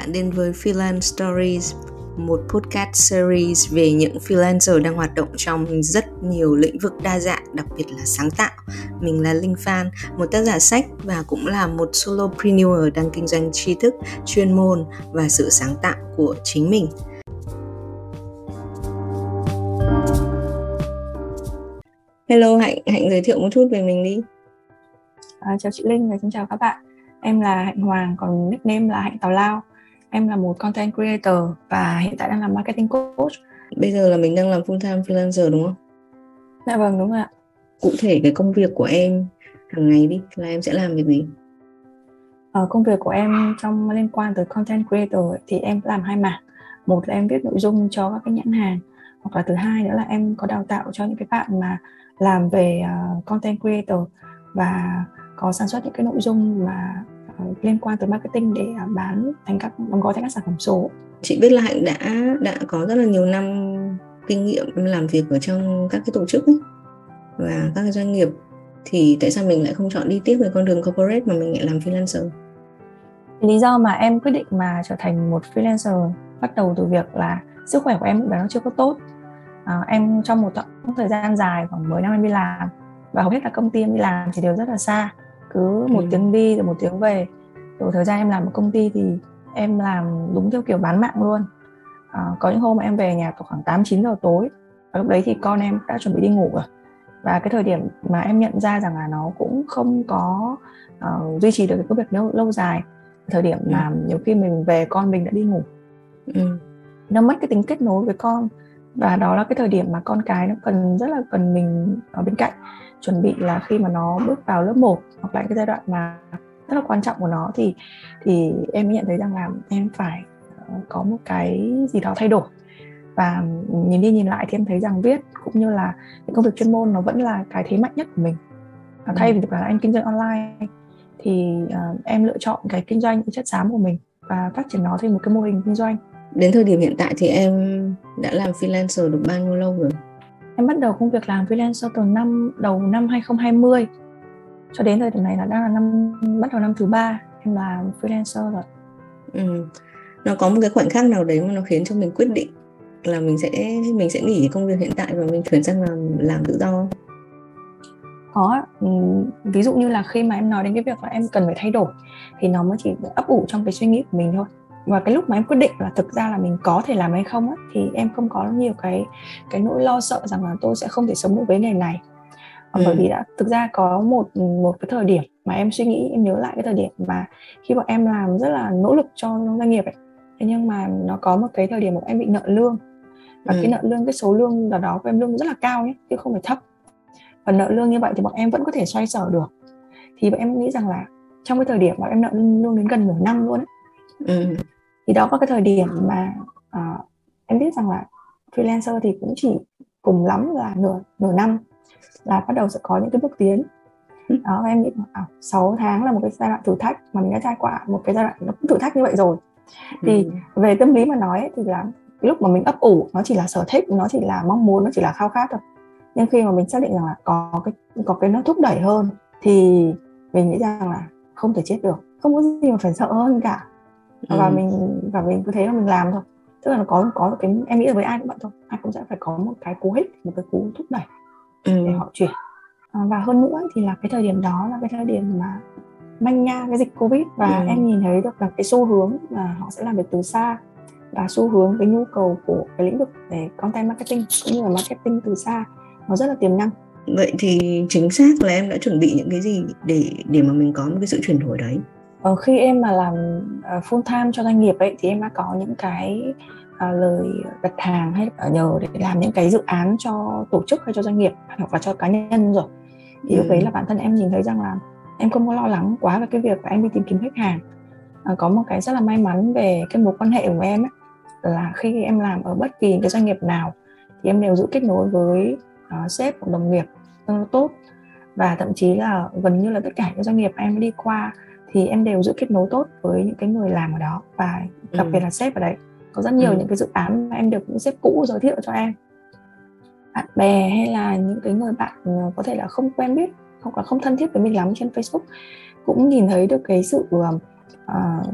bạn đến với Freelance Stories, một podcast series về những freelancer đang hoạt động trong rất nhiều lĩnh vực đa dạng, đặc biệt là sáng tạo. Mình là Linh Phan, một tác giả sách và cũng là một solopreneur đang kinh doanh tri thức, chuyên môn và sự sáng tạo của chính mình. Hello Hạnh, Hạnh giới thiệu một chút về mình đi. À, chào chị Linh và xin chào các bạn. Em là Hạnh Hoàng, còn nickname là Hạnh Tào Lao. Em là một content creator và hiện tại đang làm marketing coach. Bây giờ là mình đang làm full time freelancer đúng không? Dạ vâng, đúng rồi ạ. Cụ thể cái công việc của em hàng ngày đi là em sẽ làm việc gì? Ở ờ, công việc của em trong liên quan tới content creator thì em làm hai mảng. Một là em viết nội dung cho các cái nhãn hàng hoặc là thứ hai nữa là em có đào tạo cho những cái bạn mà làm về uh, content creator và có sản xuất những cái nội dung mà uh, liên quan tới marketing để uh, bán thành các đóng gói thành các sản phẩm số. Chị biết là hạnh đã đã có rất là nhiều năm kinh nghiệm làm việc ở trong các cái tổ chức ấy, và các cái doanh nghiệp. Thì tại sao mình lại không chọn đi tiếp về con đường corporate mà mình lại làm freelancer? Lý do mà em quyết định mà trở thành một freelancer bắt đầu từ việc là sức khỏe của em lúc đó nó chưa có tốt. À, em trong một thời gian dài khoảng 10 năm em đi làm và hầu hết là công ty em đi làm thì đều rất là xa cứ một ừ. tiếng đi rồi một tiếng về rồi thời gian em làm ở công ty thì em làm đúng theo kiểu bán mạng luôn à, có những hôm mà em về nhà khoảng 8 9 giờ tối và lúc đấy thì con em đã chuẩn bị đi ngủ rồi và cái thời điểm mà em nhận ra rằng là nó cũng không có uh, duy trì được cái công việc lâu lâu dài thời điểm ừ. mà nhiều khi mình về con mình đã đi ngủ ừ. nó mất cái tính kết nối với con và đó là cái thời điểm mà con cái nó cần rất là cần mình ở bên cạnh chuẩn bị là khi mà nó bước vào lớp 1 hoặc là cái giai đoạn mà rất là quan trọng của nó thì thì em mới nhận thấy rằng là em phải ờ, có một cái gì đó thay đổi. Và nhìn đi nhìn lại thì em thấy rằng viết cũng như là cái công việc chuyên môn nó vẫn là cái thế mạnh nhất của mình. Và thay vì là em kinh doanh online thì uh, em lựa chọn cái kinh doanh chất xám của mình và phát triển nó thành một cái mô hình kinh doanh. Đến thời điểm hiện tại thì em đã làm freelancer được bao nhiêu lâu rồi em bắt đầu công việc làm freelancer từ năm đầu năm 2020 cho đến thời điểm này là đang là năm bắt đầu năm thứ ba em làm freelancer rồi. Ừ. nó có một cái khoảnh khắc nào đấy mà nó khiến cho mình quyết định là mình sẽ mình sẽ nghỉ công việc hiện tại và mình chuyển sang làm làm tự do có ừ, ví dụ như là khi mà em nói đến cái việc là em cần phải thay đổi thì nó mới chỉ ấp ủ trong cái suy nghĩ của mình thôi và cái lúc mà em quyết định là thực ra là mình có thể làm hay không á, thì em không có nhiều cái cái nỗi lo sợ rằng là tôi sẽ không thể sống được với nghề này. Ừ. bởi vì đã thực ra có một một cái thời điểm mà em suy nghĩ em nhớ lại cái thời điểm mà khi bọn em làm rất là nỗ lực cho doanh nghiệp ấy. Thế nhưng mà nó có một cái thời điểm mà em bị nợ lương. Và ừ. cái nợ lương cái số lương đó đó của em lương rất là cao nhé chứ không phải thấp. Và nợ lương như vậy thì bọn em vẫn có thể xoay sở được. Thì bọn em nghĩ rằng là trong cái thời điểm mà em nợ lương đến gần nửa năm luôn ấy, ừ. thì đó có cái thời điểm mà uh, em biết rằng là freelancer thì cũng chỉ cùng lắm là nửa nửa năm là bắt đầu sẽ có những cái bước tiến ừ. đó em nghĩ à, 6 tháng là một cái giai đoạn thử thách mà mình đã trải qua một cái giai đoạn nó cũng thử thách như vậy rồi thì ừ. về tâm lý mà nói ấy, thì là lúc mà mình ấp ủ nó chỉ là sở thích nó chỉ là mong muốn nó chỉ là khao khát thôi nhưng khi mà mình xác định rằng là có cái có cái nó thúc đẩy hơn thì mình nghĩ rằng là không thể chết được không có gì mà phải sợ hơn cả ừ. và mình và mình cứ thế mà mình làm thôi tức là nó có có cái em nghĩ là với ai cũng vậy thôi ai cũng sẽ phải có một cái cú hích một cái cú thúc đẩy ừ. để họ chuyển à, và hơn nữa thì là cái thời điểm đó là cái thời điểm mà manh nha cái dịch covid và ừ. em nhìn thấy được là cái xu hướng là họ sẽ làm việc từ xa và xu hướng cái nhu cầu của cái lĩnh vực về content marketing cũng như là marketing từ xa nó rất là tiềm năng vậy thì chính xác là em đã chuẩn bị những cái gì để để mà mình có một cái sự chuyển đổi đấy ờ, khi em mà làm uh, full time cho doanh nghiệp ấy thì em đã có những cái uh, lời đặt hàng hay nhờ để làm những cái dự án cho tổ chức hay cho doanh nghiệp hoặc là cho cá nhân rồi. Thì ừ. lúc đấy là bản thân em nhìn thấy rằng là em không có lo lắng quá về cái việc là em đi tìm kiếm khách hàng. À, có một cái rất là may mắn về cái mối quan hệ của em ấy là khi em làm ở bất kỳ cái doanh nghiệp nào thì em đều giữ kết nối với uh, sếp của đồng nghiệp tương đối tốt. Và thậm chí là gần như là tất cả các doanh nghiệp em đi qua thì em đều giữ kết nối tốt với những cái người làm ở đó và đặc ừ. biệt là sếp ở đấy. Có rất nhiều ừ. những cái dự án mà em được những sếp cũ giới thiệu cho em. Bạn bè hay là những cái người bạn ờ, có thể là không quen biết hoặc là không thân thiết với mình lắm trên Facebook cũng nhìn thấy được cái sự uh,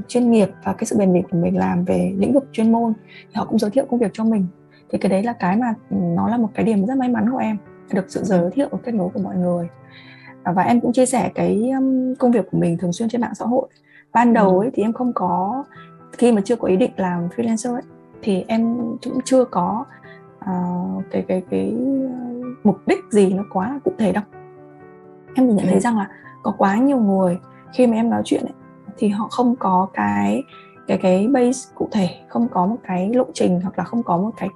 chuyên nghiệp và cái sự bền bỉ của mình làm về lĩnh vực chuyên môn. Thì họ cũng giới thiệu công việc cho mình. Thì cái đấy là cái mà nó là một cái điểm rất may mắn của em được sự giới thiệu và kết nối của mọi người và em cũng chia sẻ cái công việc của mình thường xuyên trên mạng xã hội. Ban đầu ấy thì em không có khi mà chưa có ý định làm freelancer ấy thì em cũng chưa có uh, cái cái cái mục đích gì nó quá cụ thể đâu. Em chỉ nhận thấy ừ. rằng là có quá nhiều người khi mà em nói chuyện ấy, thì họ không có cái cái cái base cụ thể không có một cái lộ trình hoặc là không có một cái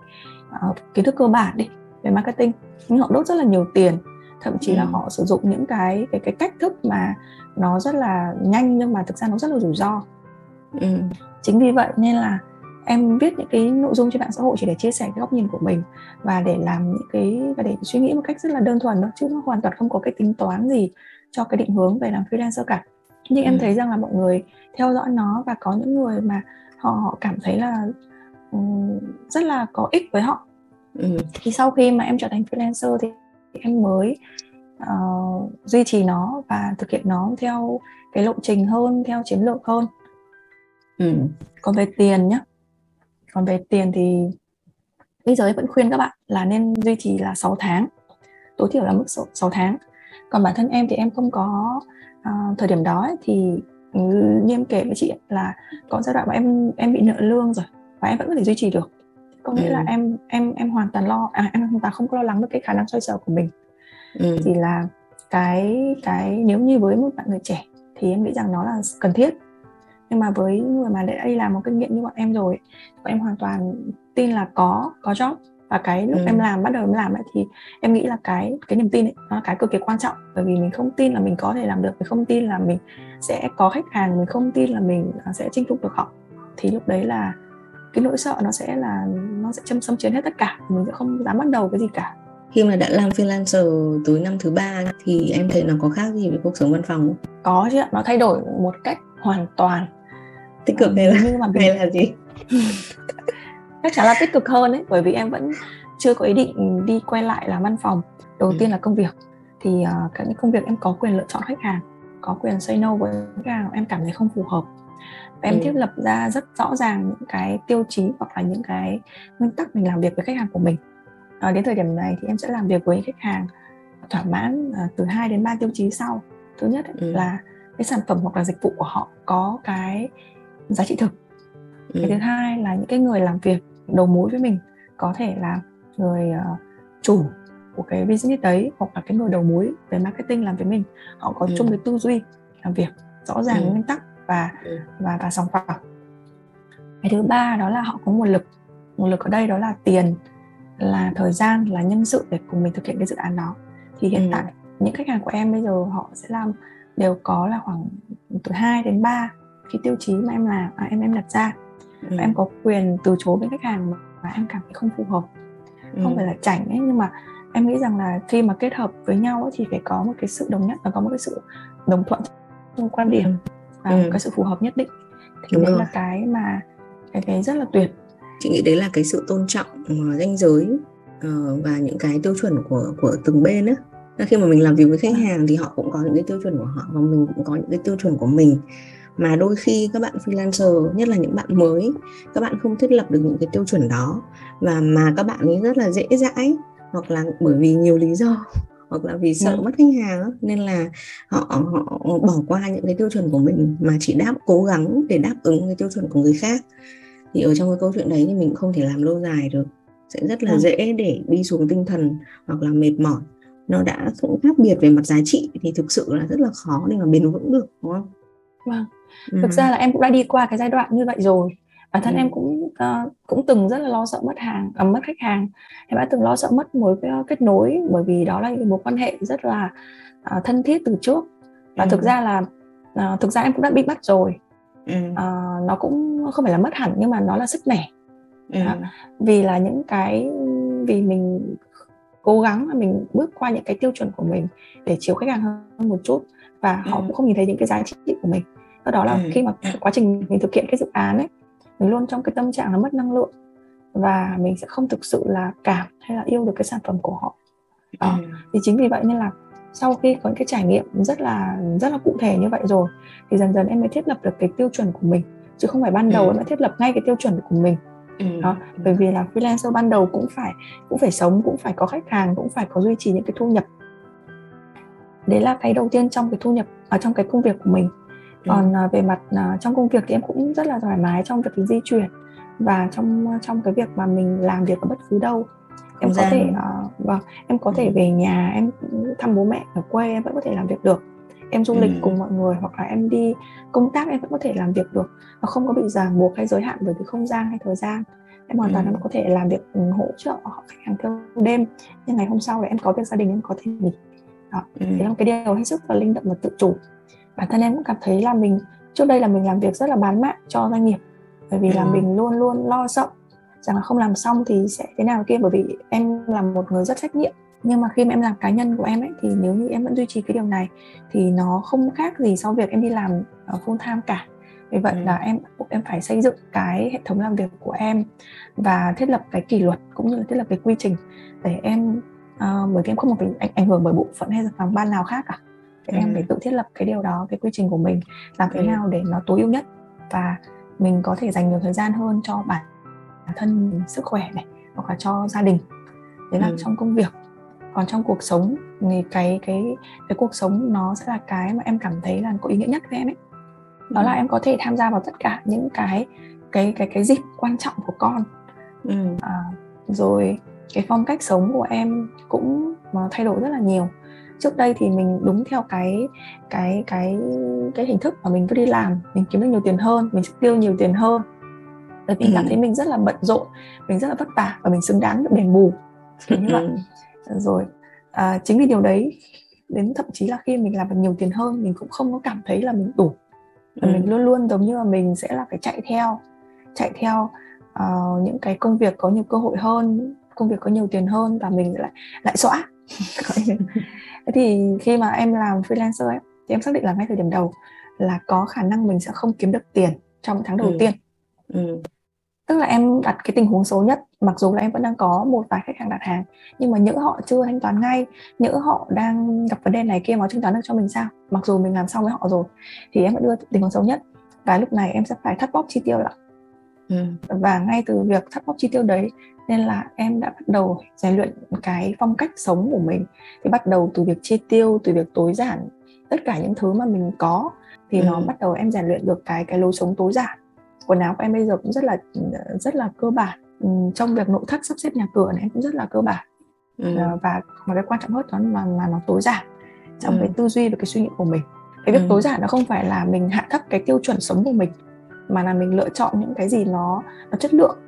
uh, kiến thức cơ bản đi về marketing. Nhưng họ đốt rất là nhiều tiền thậm chí ừ. là họ sử dụng những cái cái cái cách thức mà nó rất là nhanh nhưng mà thực ra nó rất là rủi ro ừ. chính vì vậy nên là em viết những cái nội dung trên mạng xã hội chỉ để chia sẻ cái góc nhìn của mình và để làm những cái và để suy nghĩ một cách rất là đơn thuần thôi chứ nó hoàn toàn không có cái tính toán gì cho cái định hướng về làm freelancer cả nhưng ừ. em thấy rằng là mọi người theo dõi nó và có những người mà họ họ cảm thấy là um, rất là có ích với họ ừ. thì sau khi mà em trở thành freelancer thì em mới uh, duy trì nó và thực hiện nó theo cái lộ trình hơn theo chiến lược hơn. Ừ. còn về tiền nhé còn về tiền thì bây giờ em vẫn khuyên các bạn là nên duy trì là 6 tháng. Tối thiểu là mức 6 tháng. Còn bản thân em thì em không có uh, thời điểm đó ấy, thì như em kể với chị là có giai đoạn mà em em bị nợ lương rồi và em vẫn có thể duy trì được có nghĩa ừ. là em em em hoàn toàn lo à, em hoàn toàn không có lo lắng được cái khả năng xoay sở của mình ừ. thì là cái cái nếu như với một bạn người trẻ thì em nghĩ rằng nó là cần thiết nhưng mà với người mà đã đi làm một kinh nghiệm như bọn em rồi bọn em hoàn toàn tin là có có job và cái lúc ừ. em làm bắt đầu em làm ấy thì em nghĩ là cái cái niềm tin ấy nó là cái cực kỳ quan trọng bởi vì mình không tin là mình có thể làm được mình không tin là mình sẽ có khách hàng mình không tin là mình sẽ chinh phục được họ thì lúc đấy là cái nỗi sợ nó sẽ là nó sẽ châm xâm chiến hết tất cả. Mình sẽ không dám bắt đầu cái gì cả. Khi mà đã làm freelancer tới năm thứ ba thì em thấy nó có khác gì với cuộc sống văn phòng không? Có chứ ạ, nó thay đổi một cách hoàn toàn. Tích cực hay là nhưng mà hay là gì? Chắc chắn là tích cực hơn đấy bởi vì em vẫn chưa có ý định đi quay lại làm văn phòng. Đầu ừ. tiên là công việc. Thì uh, các công việc em có quyền lựa chọn khách hàng có quyền say no với khách hàng em cảm thấy không phù hợp em ừ. thiết lập ra rất rõ ràng những cái tiêu chí hoặc là những cái nguyên tắc mình làm việc với khách hàng của mình à, đến thời điểm này thì em sẽ làm việc với khách hàng thỏa mãn à, từ 2 đến 3 tiêu chí sau thứ nhất ấy, ừ. là cái sản phẩm hoặc là dịch vụ của họ có cái giá trị thực ừ. cái thứ hai là những cái người làm việc đầu mối với mình có thể là người uh, chủ của cái business đấy hoặc là cái người đầu mối về marketing làm với mình họ có ừ. chung cái tư duy làm việc rõ ràng ừ. nguyên tắc và ừ. và và sòng phẳng cái thứ ba đó là họ có nguồn lực nguồn lực ở đây đó là tiền là thời gian là nhân sự để cùng mình thực hiện cái dự án đó thì hiện ừ. tại những khách hàng của em bây giờ họ sẽ làm đều có là khoảng từ 2 đến 3 cái tiêu chí mà em làm à, em em đặt ra ừ. và em có quyền từ chối với khách hàng mà em cảm thấy không phù hợp ừ. không phải là chảnh ấy nhưng mà em nghĩ rằng là khi mà kết hợp với nhau ấy, thì phải có một cái sự đồng nhất và có một cái sự đồng thuận trong quan điểm ừ. Và ừ. một cái sự phù hợp nhất định thì Đúng đấy rồi. là cái mà cái cái rất là tuyệt chị nghĩ đấy là cái sự tôn trọng danh giới uh, và những cái tiêu chuẩn của của từng bên á khi mà mình làm việc với khách vâng. hàng thì họ cũng có những cái tiêu chuẩn của họ và mình cũng có những cái tiêu chuẩn của mình mà đôi khi các bạn freelancer nhất là những bạn mới các bạn không thiết lập được những cái tiêu chuẩn đó và mà các bạn ấy rất là dễ dãi hoặc là bởi vì nhiều lý do hoặc là vì sợ ừ. mất khách hàng nên là họ họ bỏ qua những cái tiêu chuẩn của mình mà chỉ đáp cố gắng để đáp ứng cái tiêu chuẩn của người khác thì ở trong cái câu chuyện đấy thì mình không thể làm lâu dài được sẽ rất là ừ. dễ để đi xuống tinh thần hoặc là mệt mỏi nó đã cũng khác biệt về mặt giá trị thì thực sự là rất là khó để mà bền vững được đúng không? Vâng thực ừ. ra là em cũng đã đi qua cái giai đoạn như vậy rồi bản thân ừ. em cũng uh, cũng từng rất là lo sợ mất hàng uh, mất khách hàng em đã từng lo sợ mất mối kết nối bởi vì đó là những mối quan hệ rất là uh, thân thiết từ trước và ừ. thực ra là uh, thực ra em cũng đã bị mất rồi ừ. uh, nó cũng không phải là mất hẳn nhưng mà nó là sức mẻ ừ. uh, vì là những cái vì mình cố gắng là mình bước qua những cái tiêu chuẩn của mình để chiều khách hàng hơn một chút và họ ừ. cũng không nhìn thấy những cái giá trị của mình do đó là ừ. khi mà quá trình mình thực hiện cái dự án ấy mình luôn trong cái tâm trạng là mất năng lượng và mình sẽ không thực sự là cảm hay là yêu được cái sản phẩm của họ ừ. thì chính vì vậy nên là sau khi có cái trải nghiệm rất là rất là cụ thể như vậy rồi thì dần dần em mới thiết lập được cái tiêu chuẩn của mình chứ không phải ban đầu ừ. em đã thiết lập ngay cái tiêu chuẩn của mình ừ. đó bởi vì là freelancer ban đầu cũng phải cũng phải sống cũng phải có khách hàng cũng phải có duy trì những cái thu nhập đấy là cái đầu tiên trong cái thu nhập ở trong cái công việc của mình ừ. Còn ừ. về mặt uh, trong công việc thì em cũng rất là thoải mái trong việc di chuyển và trong trong cái việc mà mình làm việc ở bất cứ đâu em có thể uh, vâng em có thể ừ. về nhà em thăm bố mẹ ở quê em vẫn có thể làm việc được em du lịch ừ. cùng mọi người hoặc là em đi công tác em vẫn có thể làm việc được và không có bị ràng buộc hay giới hạn bởi cái không gian hay thời gian em hoàn toàn ừ. em có thể làm việc ừ, hỗ trợ họ khách hàng theo đêm nhưng ngày hôm sau thì em có việc gia đình em có thể nghỉ đó ừ. thế là một cái điều hết sức là linh động và tự chủ bản thân em cũng cảm thấy là mình trước đây là mình làm việc rất là bán mạng cho doanh nghiệp bởi vì ừ. là mình luôn luôn lo sợ rằng là không làm xong thì sẽ thế nào kia bởi vì em là một người rất trách nhiệm nhưng mà khi mà em làm cá nhân của em ấy thì nếu như em vẫn duy trì cái điều này thì nó không khác gì sau việc em đi làm full time cả vì vậy ừ. là em em phải xây dựng cái hệ thống làm việc của em và thiết lập cái kỷ luật cũng như là thiết lập cái quy trình để em uh, bởi vì em không bị ảnh, ảnh hưởng bởi bộ phận hay là phòng ban nào khác cả thì ừ. em phải tự thiết lập cái điều đó cái quy trình của mình làm thế ừ. nào để nó tối ưu nhất và mình có thể dành nhiều thời gian hơn cho bản thân mình, sức khỏe này hoặc là cho gia đình đấy là ừ. trong công việc còn trong cuộc sống thì cái cái cái cuộc sống nó sẽ là cái mà em cảm thấy là có ý nghĩa nhất với em ấy đó ừ. là em có thể tham gia vào tất cả những cái cái cái cái dịp quan trọng của con ừ. à, rồi cái phong cách sống của em cũng thay đổi rất là nhiều trước đây thì mình đúng theo cái cái cái cái hình thức mà mình cứ đi làm mình kiếm được nhiều tiền hơn mình tiêu nhiều tiền hơn. Bởi vì ừ. cảm thấy mình rất là bận rộn mình rất là vất vả và mình xứng đáng được đền bù. Kiểu như vậy. Rồi à, chính vì điều đấy đến thậm chí là khi mình làm được nhiều tiền hơn mình cũng không có cảm thấy là mình đủ. Và ừ. mình luôn luôn giống như là mình sẽ là phải chạy theo chạy theo uh, những cái công việc có nhiều cơ hội hơn công việc có nhiều tiền hơn và mình lại lại xóa thì khi mà em làm freelancer ấy thì em xác định là ngay thời điểm đầu là có khả năng mình sẽ không kiếm được tiền trong tháng đầu ừ. tiên. Ừ. Tức là em đặt cái tình huống xấu nhất mặc dù là em vẫn đang có một vài khách hàng đặt hàng nhưng mà nhỡ họ chưa thanh toán ngay nhỡ họ đang gặp vấn đề này kia mà thanh toán được cho mình sao? Mặc dù mình làm xong với họ rồi thì em vẫn đưa tình huống xấu nhất. Và lúc này em sẽ phải thắt bóp chi tiêu lại ừ. và ngay từ việc thắt bóp chi tiêu đấy nên là em đã bắt đầu rèn luyện cái phong cách sống của mình thì bắt đầu từ việc chi tiêu từ việc tối giản tất cả những thứ mà mình có thì ừ. nó bắt đầu em rèn luyện được cái cái lối sống tối giản quần áo của em bây giờ cũng rất là rất là cơ bản ừ, trong việc nội thất sắp xếp nhà cửa này em cũng rất là cơ bản ừ. Ờ, và mà cái quan trọng nhất đó là, là nó tối giản trong ừ. cái tư duy và cái suy nghĩ của mình cái việc ừ. tối giản nó không phải là mình hạ thấp cái tiêu chuẩn sống của mình mà là mình lựa chọn những cái gì nó nó chất lượng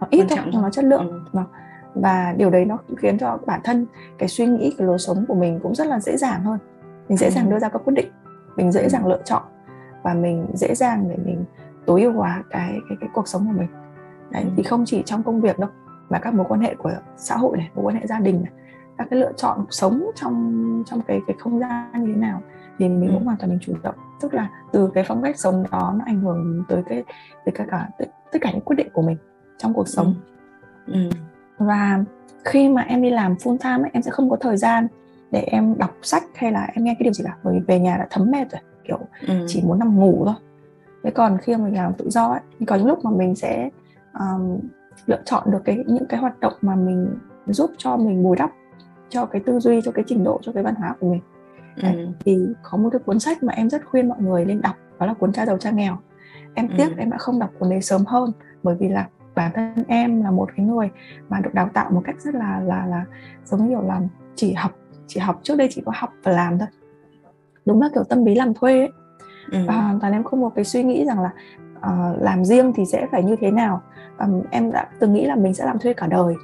nó ít thôi nhưng nó chất lượng ừ. Vâng. và điều đấy nó khiến cho bản thân cái suy nghĩ cái lối sống của mình cũng rất là dễ dàng hơn mình dễ dàng đưa ra các quyết định mình dễ dàng lựa chọn và mình dễ dàng để mình tối ưu hóa cái cái cái cuộc sống của mình đấy ừ. thì không chỉ trong công việc đâu mà các mối quan hệ của xã hội này mối quan hệ gia đình này các cái lựa chọn sống trong trong cái cái không gian như thế nào thì mình ừ. cũng hoàn toàn mình chủ động tức là từ cái phong cách sống đó nó ảnh hưởng tới cái tới cả cả tất cả những quyết định của mình trong cuộc sống ừ. Ừ. và khi mà em đi làm full time ấy, em sẽ không có thời gian để em đọc sách hay là em nghe cái điều gì cả bởi vì về nhà đã thấm mệt rồi kiểu ừ. chỉ muốn nằm ngủ thôi thế còn khi mà mình làm tự do ấy thì có những lúc mà mình sẽ um, lựa chọn được cái những cái hoạt động mà mình giúp cho mình bồi đắp cho cái tư duy cho cái trình độ cho cái văn hóa của mình Đấy, ừ. thì có một cái cuốn sách mà em rất khuyên mọi người nên đọc đó là cuốn cha giàu cha nghèo em ừ. tiếc em đã không đọc cuốn đấy sớm hơn bởi vì là bản thân em là một cái người mà được đào tạo một cách rất là là là giống như là chỉ học chỉ học trước đây chỉ có học và làm thôi đúng là kiểu tâm lý làm thuê ấy ừ. và hoàn toàn em không có cái suy nghĩ rằng là uh, làm riêng thì sẽ phải như thế nào và em đã từng nghĩ là mình sẽ làm thuê cả đời.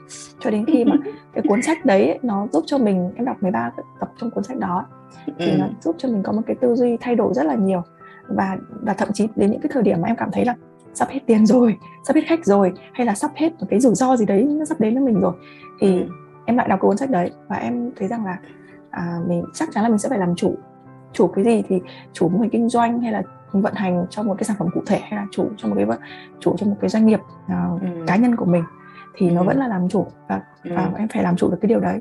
Cho đến khi mà cái cuốn sách đấy nó giúp cho mình em đọc 13 tập trong cuốn sách đó thì nó giúp cho mình có một cái tư duy thay đổi rất là nhiều. Và và thậm chí đến những cái thời điểm mà em cảm thấy là sắp hết tiền rồi sắp hết khách rồi hay là sắp hết một cái rủi ro gì đấy nó sắp đến với mình rồi thì em lại đọc cuốn sách đấy và em thấy rằng là à, mình chắc chắn là mình sẽ phải làm chủ. Chủ cái gì thì chủ mô hình kinh doanh hay là vận hành cho một cái sản phẩm cụ thể hay là chủ cho một cái chủ cho một cái doanh nghiệp uh, ừ. cá nhân của mình thì ừ. nó vẫn là làm chủ và, ừ. và em phải làm chủ được cái điều đấy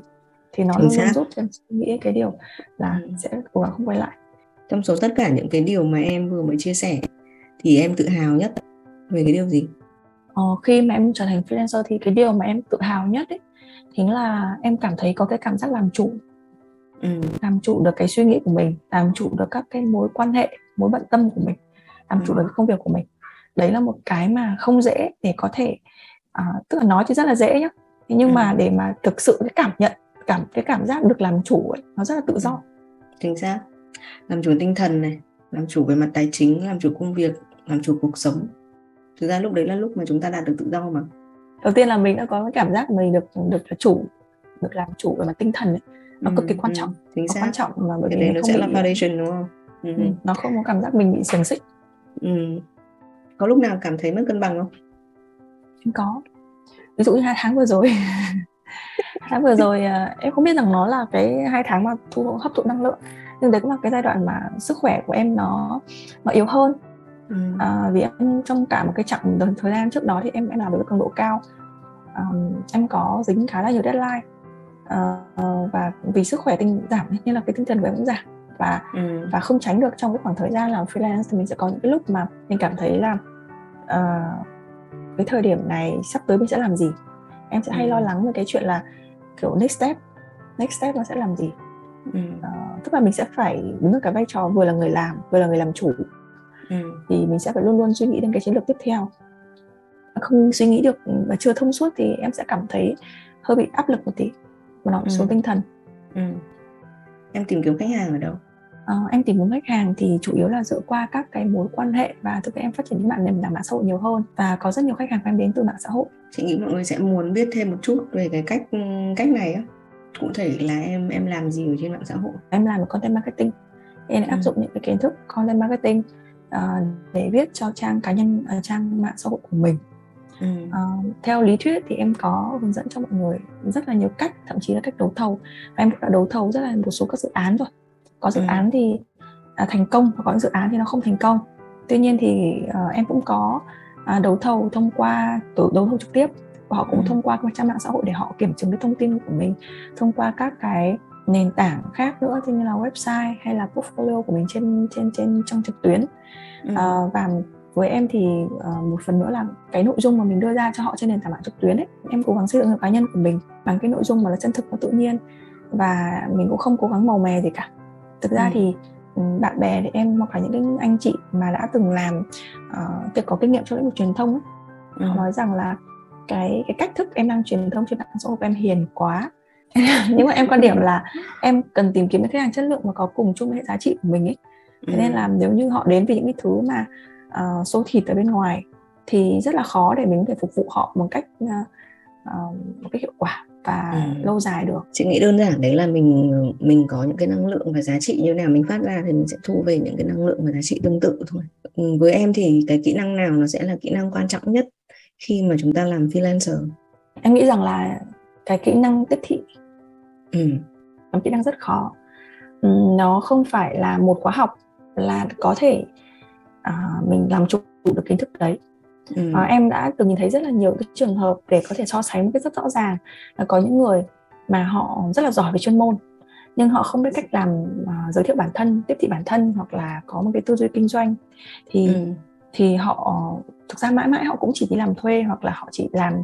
thì nó luôn luôn giúp cho em suy nghĩ cái điều là ừ. sẽ cố gắng không quay lại trong số tất cả những cái điều mà em vừa mới chia sẻ thì em tự hào nhất về cái điều gì ờ, khi mà em trở thành freelancer thì cái điều mà em tự hào nhất ấy chính là em cảm thấy có cái cảm giác làm chủ ừ. làm chủ được cái suy nghĩ của mình làm chủ được các cái mối quan hệ mối bận tâm của mình làm ừ. chủ được cái công việc của mình đấy là một cái mà không dễ để có thể à, tức là nói thì rất là dễ nhá nhưng ừ. mà để mà thực sự cái cảm nhận cảm cái cảm giác được làm chủ ấy nó rất là tự do ừ. chính xác làm chủ tinh thần này làm chủ về mặt tài chính làm chủ công việc làm chủ cuộc sống thực ra lúc đấy là lúc mà chúng ta đạt được tự do mà đầu tiên là mình đã có cái cảm giác mình được được là chủ được làm chủ về mặt tinh thần ấy. nó ừ, cực kỳ quan ừ, trọng chính nó xác. quan trọng mà bởi vì nó, nó sẽ bị... là foundation đúng không ừ. Ừ, nó không có cảm giác mình bị xiềng xích. Ừ. có lúc nào cảm thấy mất cân bằng không? Có. Ví dụ như hai tháng vừa rồi. Tháng vừa rồi à, em không biết rằng nó là cái hai tháng mà thu hấp thụ năng lượng nhưng đấy cũng là cái giai đoạn mà sức khỏe của em nó nó yếu hơn. Ừ. à, vì em trong cả một cái chặng thời gian trước đó thì em em làm với cường độ cao. À, em có dính khá là nhiều deadline. À, và vì sức khỏe tinh giảm nên là cái tinh thần của em cũng giảm và ừ. và không tránh được trong cái khoảng thời gian làm freelance thì mình sẽ có những cái lúc mà mình cảm thấy là uh, cái thời điểm này sắp tới mình sẽ làm gì em sẽ hay ừ. lo lắng về cái chuyện là kiểu next step next step nó sẽ làm gì ừ. uh, tức là mình sẽ phải đứng ở cái vai trò vừa là người làm vừa là người làm chủ ừ. thì mình sẽ phải luôn luôn suy nghĩ đến cái chiến lược tiếp theo không suy nghĩ được và chưa thông suốt thì em sẽ cảm thấy hơi bị áp lực một tí mà nó ừ. xuống tinh thần ừ. em tìm kiếm khách hàng ở đâu uh, em tìm kiếm khách hàng thì chủ yếu là dựa qua các cái mối quan hệ và thực tế em phát triển những mạng nền tảng mạng xã hội nhiều hơn và có rất nhiều khách hàng của em đến từ mạng xã hội. Chị nghĩ mọi người sẽ muốn biết thêm một chút về cái cách cách này á. Cụ thể là em em làm gì ở trên mạng xã hội? Em làm content marketing. Em ừ. áp dụng những cái kiến thức content marketing uh, để viết cho trang cá nhân uh, trang mạng xã hội của mình. Ừ. Uh, theo lý thuyết thì em có hướng dẫn cho mọi người rất là nhiều cách thậm chí là cách đấu thầu. Và em cũng đã đấu thầu rất là một số các dự án rồi có dự ừ. án thì à, thành công và có những dự án thì nó không thành công tuy nhiên thì uh, em cũng có à, đấu thầu thông qua tổ đấu thầu trực tiếp và họ cũng ừ. thông qua các trang mạng xã hội để họ kiểm chứng cái thông tin của mình thông qua các cái nền tảng khác nữa như là website hay là portfolio của mình trên trên trên trong trực tuyến ừ. à, và với em thì uh, một phần nữa là cái nội dung mà mình đưa ra cho họ trên nền tảng mạng trực tuyến ấy em cố gắng xây dựng được cá nhân của mình bằng cái nội dung mà là chân thực và tự nhiên và mình cũng không cố gắng màu mè gì cả thực ra ừ. thì ừ, bạn bè thì em hoặc là những cái anh chị mà đã từng làm uh, có kinh nghiệm trong lĩnh vực truyền thông ấy, ừ. họ nói rằng là cái cái cách thức em đang truyền thông trên mạng xã hội em hiền quá nhưng mà em quan điểm là em cần tìm kiếm những khách hàng chất lượng và có cùng chung hệ giá trị của mình ấy thế nên ừ. là nếu như họ đến vì những cái thứ mà uh, số thịt ở bên ngoài thì rất là khó để mình có thể phục vụ họ một cách uh, một cách hiệu quả và ừ. lâu dài được. Chị nghĩ đơn giản đấy là mình mình có những cái năng lượng và giá trị như nào mình phát ra thì mình sẽ thu về những cái năng lượng và giá trị tương tự thôi. Ừ, với em thì cái kỹ năng nào nó sẽ là kỹ năng quan trọng nhất khi mà chúng ta làm freelancer? Em nghĩ rằng là cái kỹ năng tiếp thị. Ừ. là kỹ năng rất khó. Ừ, nó không phải là một khóa học là có thể à, mình làm chủ được kiến thức đấy ừ. à, em đã từng nhìn thấy rất là nhiều cái trường hợp để có thể so sánh một cái rất rõ ràng là có những người mà họ rất là giỏi về chuyên môn nhưng họ không biết cách làm uh, giới thiệu bản thân tiếp thị bản thân hoặc là có một cái tư duy kinh doanh thì ừ. thì họ thực ra mãi mãi họ cũng chỉ đi làm thuê hoặc là họ chỉ làm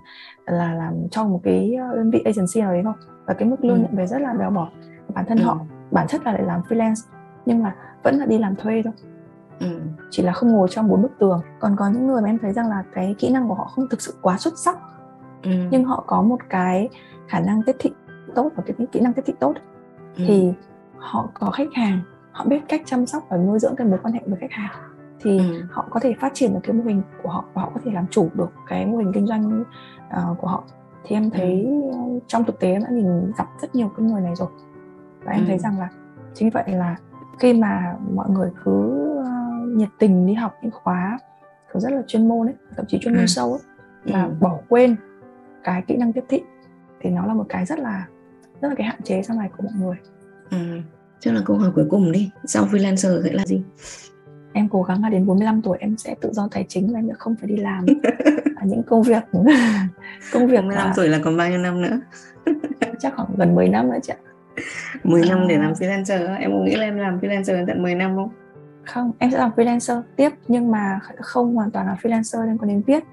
là làm trong một cái đơn vị agency nào đấy thôi và cái mức lương ừ. nhận về rất là béo bở bản thân ừ. họ bản chất là để làm freelance nhưng mà vẫn là đi làm thuê thôi ừ. chỉ là không ngồi trong bốn bức tường còn có những người mà em thấy rằng là cái kỹ năng của họ không thực sự quá xuất sắc ừ. nhưng họ có một cái khả năng tiếp thị tốt và cái kỹ năng tiếp thị tốt ừ. thì họ có khách hàng họ biết cách chăm sóc và nuôi dưỡng cái mối quan hệ với khách hàng thì ừ. họ có thể phát triển được cái mô hình của họ và họ có thể làm chủ được cái mô hình kinh doanh uh, của họ thì em thấy ừ. trong thực tế em đã nhìn gặp rất nhiều cái người này rồi và em ừ. thấy rằng là chính vậy là khi mà mọi người cứ nhiệt tình đi học những khóa kiểu rất là chuyên môn ấy thậm chí chuyên môn ừ. sâu ấy mà ừ. bỏ quên cái kỹ năng tiếp thị thì nó là một cái rất là rất là cái hạn chế sau này của mọi người ừ. Chắc là câu hỏi cuối cùng đi Sau freelancer sẽ là gì? Em cố gắng là đến 45 tuổi em sẽ tự do tài chính và em sẽ không phải đi làm những công việc công việc 45 mà... tuổi là còn bao nhiêu năm nữa? chắc khoảng gần 10 năm nữa chị ạ 10 năm để làm freelancer em có nghĩ là em làm freelancer tận 10 năm không không em sẽ làm freelancer tiếp nhưng mà không hoàn toàn là freelancer liên quan đến viết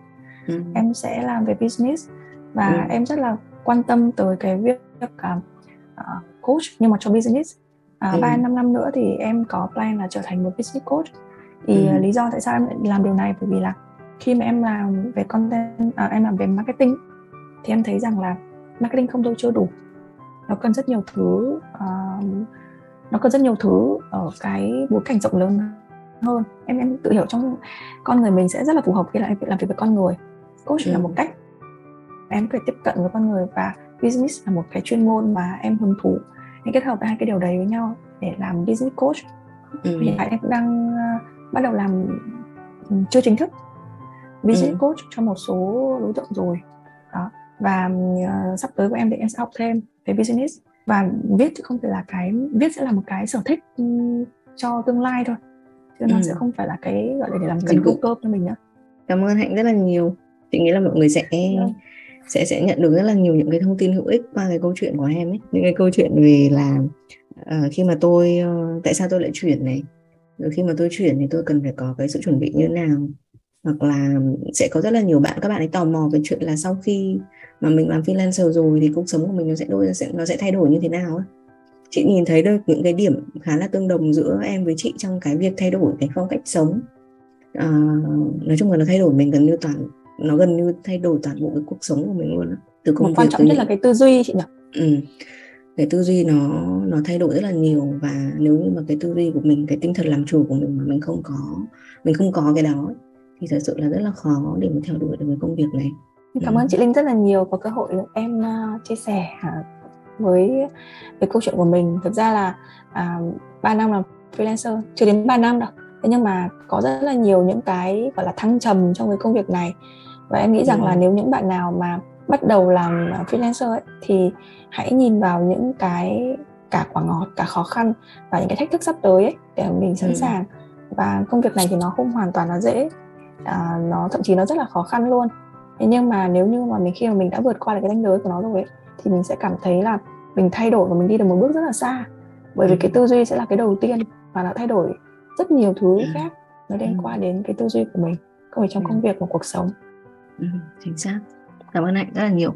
ừ. em sẽ làm về business và ừ. em rất là quan tâm tới cái việc uh, coach nhưng mà cho business à, ừ. 3 năm năm nữa thì em có plan là trở thành một business coach thì ừ. lý do tại sao em lại làm điều này bởi vì là khi mà em làm về content à, em làm về marketing thì em thấy rằng là marketing không đâu chưa đủ nó cần rất nhiều thứ uh, nó cần rất nhiều thứ ở cái bối cảnh rộng lớn hơn. Em em tự hiểu trong con người mình sẽ rất là phù hợp khi làm làm việc với con người. Coach ừ. là một cách em có thể tiếp cận với con người và business là một cái chuyên môn mà em hứng thú. Em kết hợp hai cái điều đấy với nhau để làm business coach. Ừ. hiện tại em cũng đang uh, bắt đầu làm um, chưa chính thức business ừ. coach cho một số đối tượng rồi. Đó. Và uh, sắp tới của em thì em sẽ học thêm về business và viết chứ không phải là cái viết sẽ là một cái sở thích um, cho tương lai thôi. Chứ ừ. nó sẽ không phải là cái gọi là để làm cần cơm cơm cho mình nữa cảm ơn hạnh rất là nhiều. Chị nghĩ là mọi người sẽ ừ. sẽ sẽ nhận được rất là nhiều những cái thông tin hữu ích qua cái câu chuyện của em ấy. Những cái câu chuyện về là uh, khi mà tôi uh, tại sao tôi lại chuyển này? Rồi khi mà tôi chuyển thì tôi cần phải có cái sự chuẩn bị như thế nào hoặc là sẽ có rất là nhiều bạn các bạn ấy tò mò về chuyện là sau khi mà mình làm freelancer rồi thì cuộc sống của mình nó sẽ đôi nó sẽ nó sẽ thay đổi như thế nào ấy chị nhìn thấy được những cái điểm khá là tương đồng giữa em với chị trong cái việc thay đổi cái phong cách sống à, nói chung là nó thay đổi mình gần như toàn nó gần như thay đổi toàn bộ cái cuộc sống của mình luôn từ công Một việc quan trọng nhất là cái tư duy chị nhỉ ừ. cái tư duy nó nó thay đổi rất là nhiều và nếu như mà cái tư duy của mình cái tinh thần làm chủ của mình mà mình không có mình không có cái đó thì thật sự là rất là khó để mà theo đuổi được cái công việc này. Cảm ơn chị Linh rất là nhiều có cơ hội được em uh, chia sẻ uh, với cái câu chuyện của mình. Thực ra là à, 3 năm làm freelancer chưa đến 3 năm đâu. Thế nhưng mà có rất là nhiều những cái gọi là thăng trầm trong cái công việc này. Và em nghĩ rằng ừ. là nếu những bạn nào mà bắt đầu làm freelancer ấy, thì hãy nhìn vào những cái cả quả ngọt cả khó khăn và những cái thách thức sắp tới ấy, để mình sẵn ừ. sàng. Và công việc này thì nó không hoàn toàn là dễ à, nó thậm chí nó rất là khó khăn luôn thế nhưng mà nếu như mà mình khi mà mình đã vượt qua được cái ranh giới của nó rồi ấy, thì mình sẽ cảm thấy là mình thay đổi và mình đi được một bước rất là xa bởi vì ừ. cái tư duy sẽ là cái đầu tiên và nó thay đổi rất nhiều thứ ừ. khác nó liên ừ. quan đến cái tư duy của mình không phải trong công việc và cuộc sống ừ, chính xác cảm ơn anh rất là nhiều